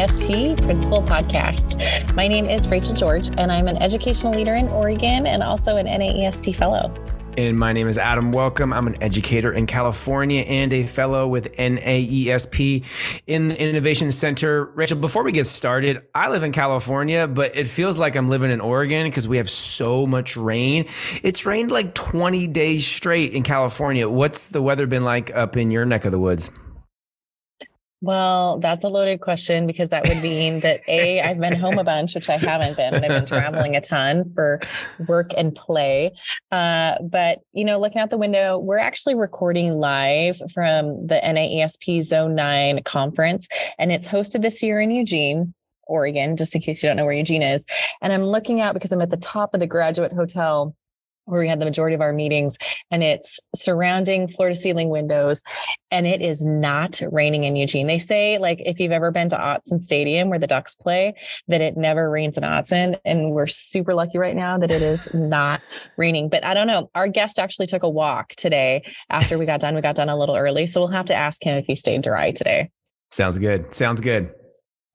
NAESP Principal Podcast. My name is Rachael George, and I'm an educational leader in Oregon and also an NAESP Fellow. And my name is Adam Welcome. I'm an educator in California and a fellow with NAESP in the Innovation Center. Rachael, before we get started, I live in California, but it feels like I'm living in Oregon because we have so much rain. It's rained like 20 days straight in California. What's the weather been like up in your neck of the woods? Well, that's a loaded question because that would mean that A, I've been home a bunch, which I haven't been, and I've been traveling a ton for work and play. Uh, but, you know, looking out the window, we're actually recording live from the NAESP Zone 9 conference, and it's hosted this year in Eugene. Oregon, just in case you don't know where Eugene is. And I'm looking out because I'm at the top of the graduate hotel where we had the majority of our meetings and it's surrounding floor to ceiling windows and it is not raining in Eugene. They say like if you've ever been to Autzen Stadium where the Ducks play that it never rains in Autzen and we're super lucky right now that it is not raining. But I don't know. Our guest actually took a walk today after we got done. We got done a little early, so we'll have to ask him if he stayed dry today. Sounds good. Sounds good.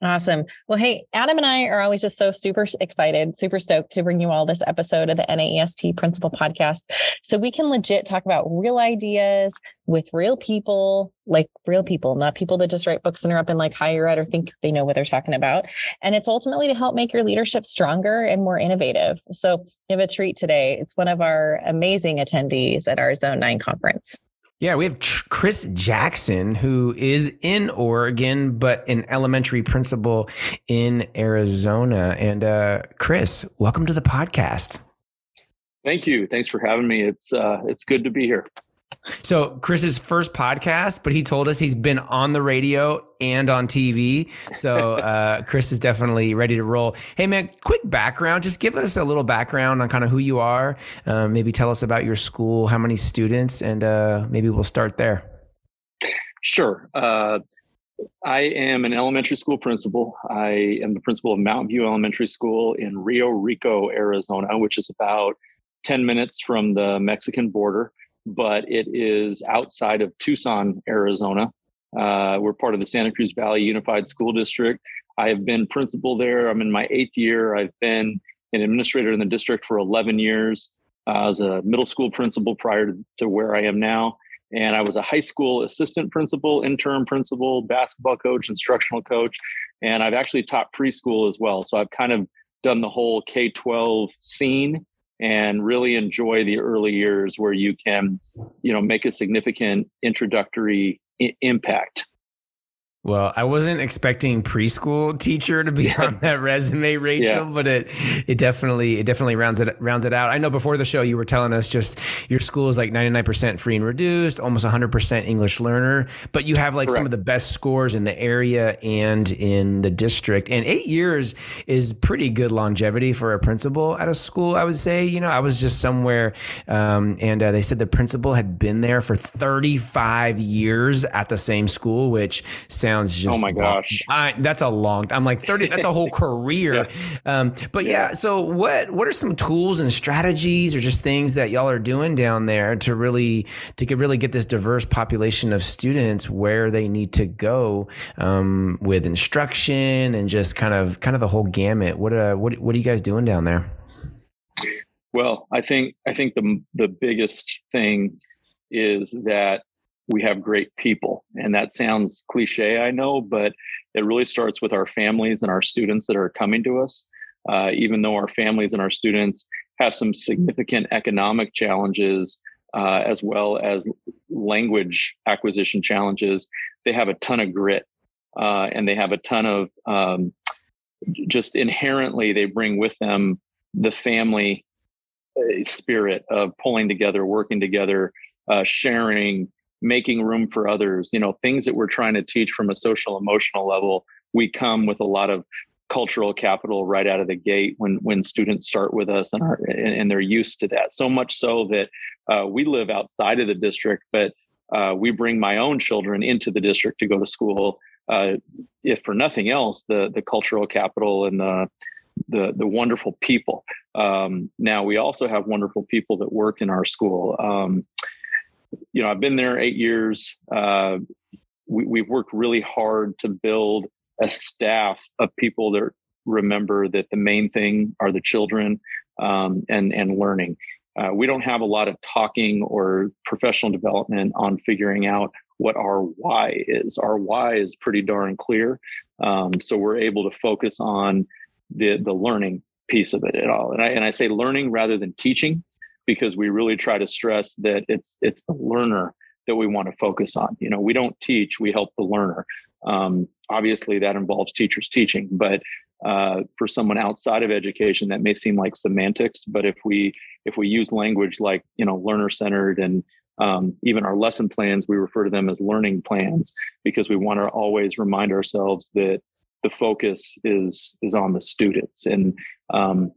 Awesome. Well, hey, Adam and I are always just so super excited, super stoked to bring you all this episode of the NAESP Principal Podcast so we can legit talk about real ideas with real people, like real people, not people that just write books and are up in like higher ed or think they know what they're talking about. And it's ultimately to help make your leadership stronger and more innovative. So you have a treat today. It's one of our amazing attendees at our Zone 9 conference. Yeah, we have Chris Jackson, who is in Oregon, but an elementary principal in Arizona. And uh, Chris, welcome to the podcast. Thank you. Thanks for having me. It's uh, it's good to be here. So Chris's first podcast, but he told us he's been on the radio and on TV. So uh, Chris is definitely ready to roll. Hey man, quick background. Just give us a little background on kind of who you are. Uh, maybe tell us about your school, how many students, and uh, maybe we'll start there. Sure. Uh, I am an elementary school principal. I am the principal of Mountain View Elementary School in Rio Rico, Arizona, which is about 10 minutes from the Mexican border but it is outside of Tucson, Arizona. Uh, we're part of the Santa Cruz Valley Unified School District. I have been principal there. I'm in my eighth year. I've been an administrator in the district for 11 years. Uh, I was a middle school principal prior to, to where I am now. And I was a high school assistant principal, interim principal, basketball coach, instructional coach. And I've actually taught preschool as well. So I've kind of done the whole K 12 scene and really enjoy the early years where you can you know make a significant introductory I- impact well, I wasn't expecting preschool teacher to be on that resume, Rachael, yeah. but it it definitely it definitely rounds it rounds it out. I know before the show you were telling us just your school is like 99% free and reduced, almost 100% English learner, but you have like Correct. some of the best scores in the area and in the district. And 8 years is pretty good longevity for a principal at a school, I would say. You know, I was just somewhere um, and uh, they said the principal had been there for 35 years at the same school, which sounds sounds just. Oh my gosh, I, that's a long. I'm like thirty. That's a whole career. yeah. Um, but yeah, so what? What are some tools and strategies, or just things that y'all are doing down there to really to get, really get this diverse population of students where they need to go um, with instruction and just kind of kind of the whole gamut? What uh, what what are you guys doing down there? Well, I think I think the the biggest thing is that we have great people. And that sounds cliche, I know, but it really starts with our families and our students that are coming to us. Uh, even though our families and our students have some significant economic challenges uh, as well as language acquisition challenges, they have a ton of grit uh, and they have a ton of um, just inherently, they bring with them the family uh, spirit of pulling together, working together, uh, sharing, making room for others. You know things that we're trying to teach from a social emotional level we come with a lot of cultural capital right out of the gate when when students start with us and are and they're used to that. So much so that uh, we live outside of the district but uh, we bring my own children into the district to go to school uh, if for nothing else the the cultural capital and the the the wonderful people. Um, now we also have wonderful people that work in our school. Um, you know, I've been there eight years. Uh, we, we've worked really hard to build a staff of people that remember that the main thing are the children um, and and learning. Uh, we don't have a lot of talking or professional development on figuring out what our why is. Our why is pretty darn clear, um, so we're able to focus on the the learning piece of it at all. And I and I say learning rather than teaching because we really try to stress that it's it's the learner that we want to focus on. You know, we don't teach; we help the learner. Um, obviously, that involves teachers teaching, but uh, for someone outside of education, that may seem like semantics. But if we if we use language like you know learner centered and um, even our lesson plans, we refer to them as learning plans because we want to always remind ourselves that the focus is is on the students. And um,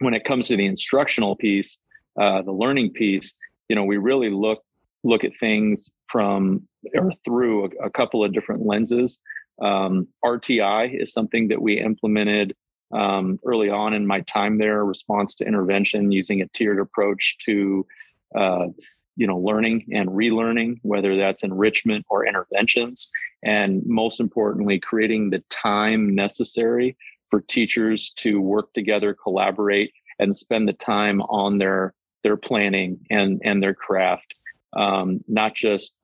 when it comes to the instructional piece, uh, the learning piece, you know, we really look look at things from or through a, a couple of different lenses. Um, RTI is something that we implemented um, early on in my time there, response to intervention, using a tiered approach to uh, you know learning and relearning, whether that's enrichment or interventions, and most importantly, creating the time necessary for teachers to work together, collaborate, and spend the time on their their planning and and their craft, um, not just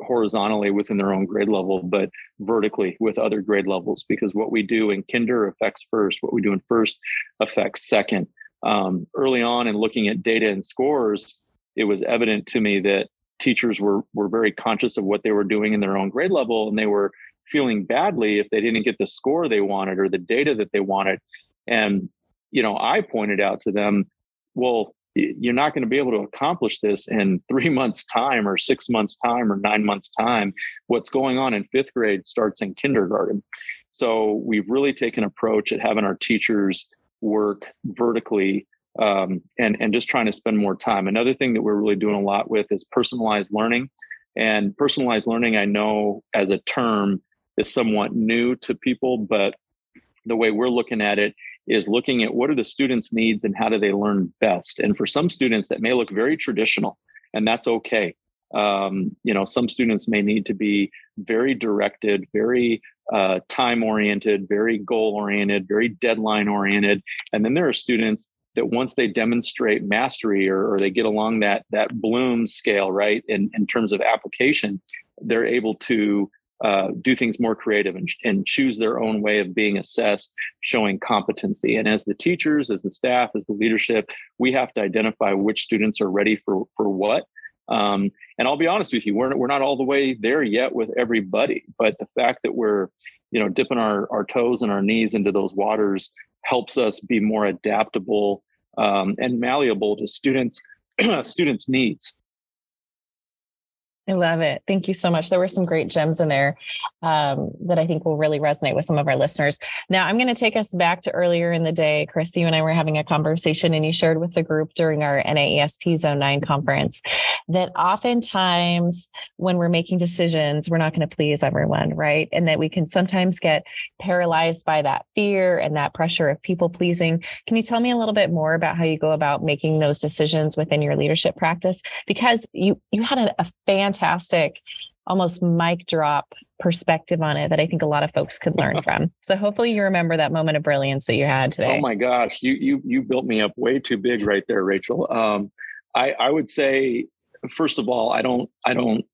horizontally within their own grade level, but vertically with other grade levels. Because what we do in kinder affects first, what we do in first affects second. Um, early on, in looking at data and scores, it was evident to me that teachers were were very conscious of what they were doing in their own grade level, and they were feeling badly if they didn't get the score they wanted or the data that they wanted. And you know, I pointed out to them, well, you're not going to be able to accomplish this in three months time or six months time or nine months time. What's going on in fifth grade starts in kindergarten. So we've really taken approach at having our teachers work vertically um, and and just trying to spend more time. Another thing that we're really doing a lot with is personalized learning. And personalized learning i know as a term is somewhat new to people but the way we're looking at it is looking at what are the students' needs and how do they learn best. And for some students, that may look very traditional, and that's okay. Um, you know, some students may need to be very directed, very uh, time oriented, very goal oriented, very deadline oriented. And then there are students that once they demonstrate mastery or, or they get along that that Bloom scale, right, in, in terms of application, they're able to uh, do things more creative and, and choose their own way of being assessed, showing competency. And as the teachers, as the staff, as the leadership, we have to identify which students are ready for for what. Um, and I'll be honest with you, we're we're not all the way there yet with everybody, but the fact that we're you know dipping our our toes and our knees into those waters helps us be more adaptable um, and malleable to students students needs I love it. Thank you so much. There were some great gems in there um, that I think will really resonate with some of our listeners. Now, I'm going to take us back to earlier in the day. Chris, you and I were having a conversation, and you shared with the group during our NAESP Zone 9 conference that oftentimes when we're making decisions, we're not going to please everyone, right? And that we can sometimes get paralyzed by that fear and that pressure of people pleasing. Can you tell me a little bit more about how you go about making those decisions within your leadership practice? Because you you had a, a fantastic fantastic, almost mic drop perspective on it that I think a lot of folks could learn from. So hopefully you remember that moment of brilliance that you had today. Oh my gosh, you you you built me up way too big right there, Rachael. Um, I I would say first of all, I don't I don't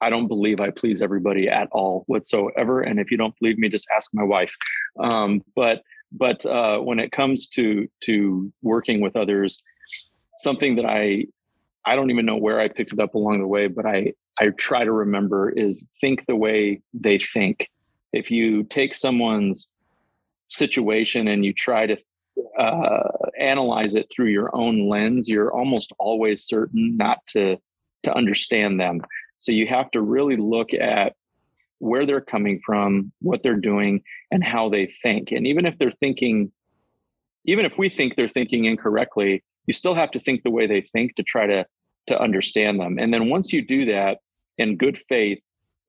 I don't believe I please everybody at all whatsoever. And if you don't believe me, just ask my wife. Um, but but uh, when it comes to to working with others, something that I I don't even know where I picked it up along the way, but I I try to remember is think the way they think. If you take someone's situation and you try to uh, analyze it through your own lens, you're almost always certain not to to understand them. So you have to really look at where they're coming from, what they're doing, and how they think. And even if they're thinking, even if we think they're thinking incorrectly, you still have to think the way they think to try to to understand them and then once you do that in good faith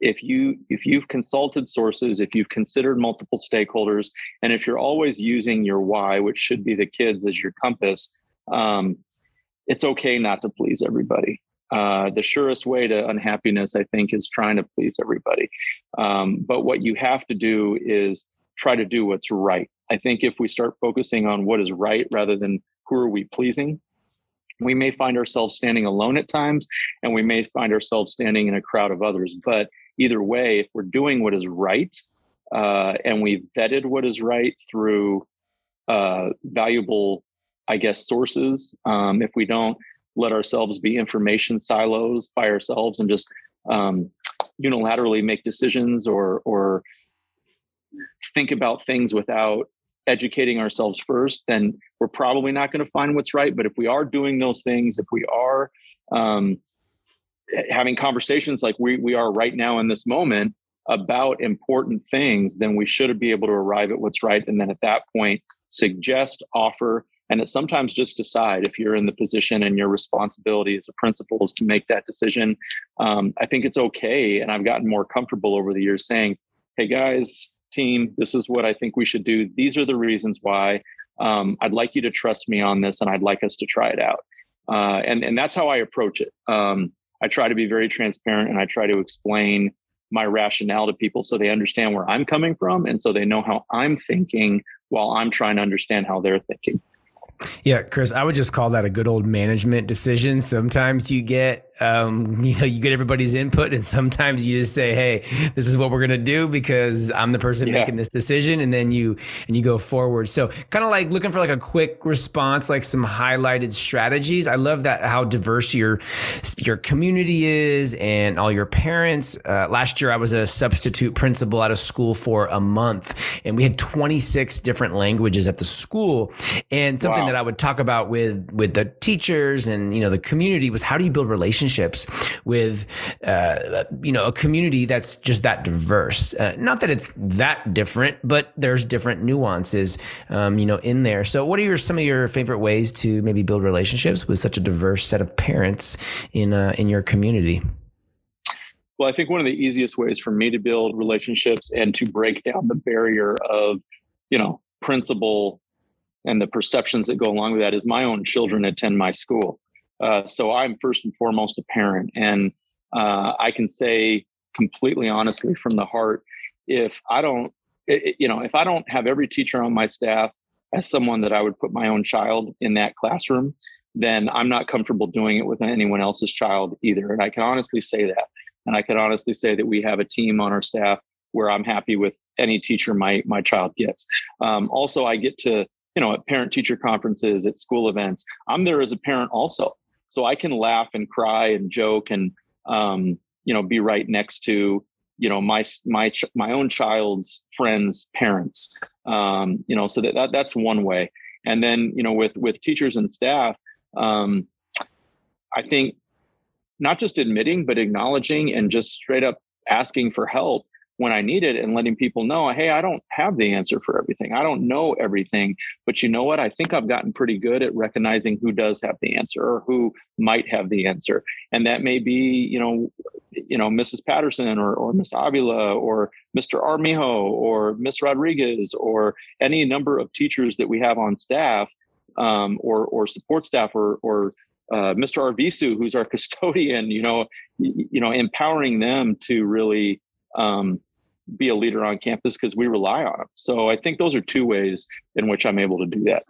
if you if you've consulted sources if you've considered multiple stakeholders and if you're always using your why which should be the kids as your compass um, it's okay not to please everybody uh, the surest way to unhappiness, I think, is trying to please everybody. Um, but what you have to do is try to do what's right. I think if we start focusing on what is right rather than who are we pleasing, we may find ourselves standing alone at times and we may find ourselves standing in a crowd of others. But either way, if we're doing what is right uh, and we've vetted what is right through uh, valuable, I guess, sources, um, if we don't let ourselves be information silos by ourselves and just um, unilaterally make decisions or or think about things without educating ourselves first, then we're probably not going to find what's right. But if we are doing those things, if we are um, having conversations like we, we are right now in this moment about important things, then we should be able to arrive at what's right. And then at that point, suggest, offer, and it sometimes just decide if you're in the position and your responsibility as a principal is to make that decision. Um, I think it's okay. And I've gotten more comfortable over the years saying, hey guys, team, this is what I think we should do. These are the reasons why. Um, I'd like you to trust me on this and I'd like us to try it out. Uh, and, and that's how I approach it. Um, I try to be very transparent and I try to explain my rationale to people so they understand where I'm coming from and so they know how I'm thinking while I'm trying to understand how they're thinking. Yeah, Chris, I would just call that a good old management decision. Sometimes you get, um, you know, you get everybody's input, and sometimes you just say, "Hey, this is what we're gonna do because I'm the person yeah. making this decision," and then you and you go forward. So, kind of like looking for like a quick response, like some highlighted strategies. I love that how diverse your your community is and all your parents. Uh, last year, I was a substitute principal at a school for a month, and we had 26 different languages at the school, and something wow. that I would talk about with with the teachers and you know the community was how do you build relationships with uh, you know a community that's just that diverse. Uh, not that it's that different, but there's different nuances um, you know in there. So, what are your some of your favorite ways to maybe build relationships with such a diverse set of parents in uh, in your community? Well, I think one of the easiest ways for me to build relationships and to break down the barrier of, you know, principal and the perceptions that go along with that is my own children attend my school. Uh, so I'm first and foremost a parent. And uh, I can say completely honestly from the heart, if I don't, it, you know, if I don't have every teacher on my staff as someone that I would put my own child in that classroom, then I'm not comfortable doing it with anyone else's child either. And I can honestly say that. And I can honestly say that we have a team on our staff where I'm happy with any teacher my my child gets. Um, also, I get to you know, at parent teacher conferences, at school events. I'm there as a parent also. So I can laugh and cry and joke and, um, you know, be right next to, you know, my, my, my own child's friends' parents. Um, you know, so that, that that's one way. And then, you know, with, with teachers and staff, um, I think not just admitting, but acknowledging and just straight up asking for help when I need it and letting people know, hey, I don't have the answer for everything. I don't know everything, but you know what? I think I've gotten pretty good at recognizing who does have the answer or who might have the answer. And that may be, you know, you know, Mrs. Patterson or, or Miss Avila or Mr. Armijo or Miss Rodriguez or any number of teachers that we have on staff um, or, or support staff or, or uh, Mr. Arvisu, who's our custodian, you know, you know, empowering them to really um, be a leader on campus because we rely on them. So I think those are two ways in which I'm able to do that.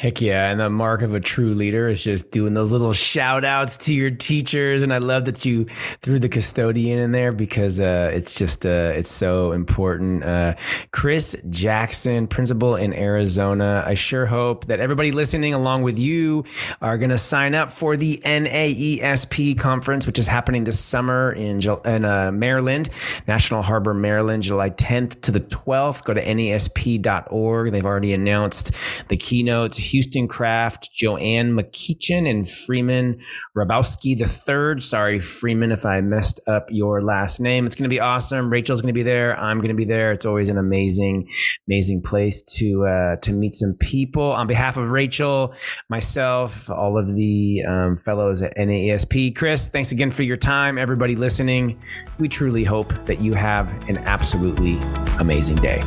Heck yeah. And the mark of a true leader is just doing those little shout outs to your teachers. And I love that you threw the custodian in there because uh, it's just, uh, it's so important. Uh, Chris Jackson, principal in Arizona. I sure hope that everybody listening along with you are going to sign up for the NAESP conference, which is happening this summer in, in uh, Maryland, National Harbor, Maryland, July 10th to the 12th. Go to NAESP.org. They've already announced the keynote Houston Kraft, Joanne McEachen, and Freeman Hrabowski III. Sorry, Freeman, if I messed up your last name. It's going to be awesome. Rachael's going to be there. I'm going to be there. It's always an amazing, amazing place to uh, to meet some people. On behalf of Rachael, myself, all of the um, fellows at NAESP, Chris, thanks again for your time. Everybody listening, we truly hope that you have an absolutely amazing day.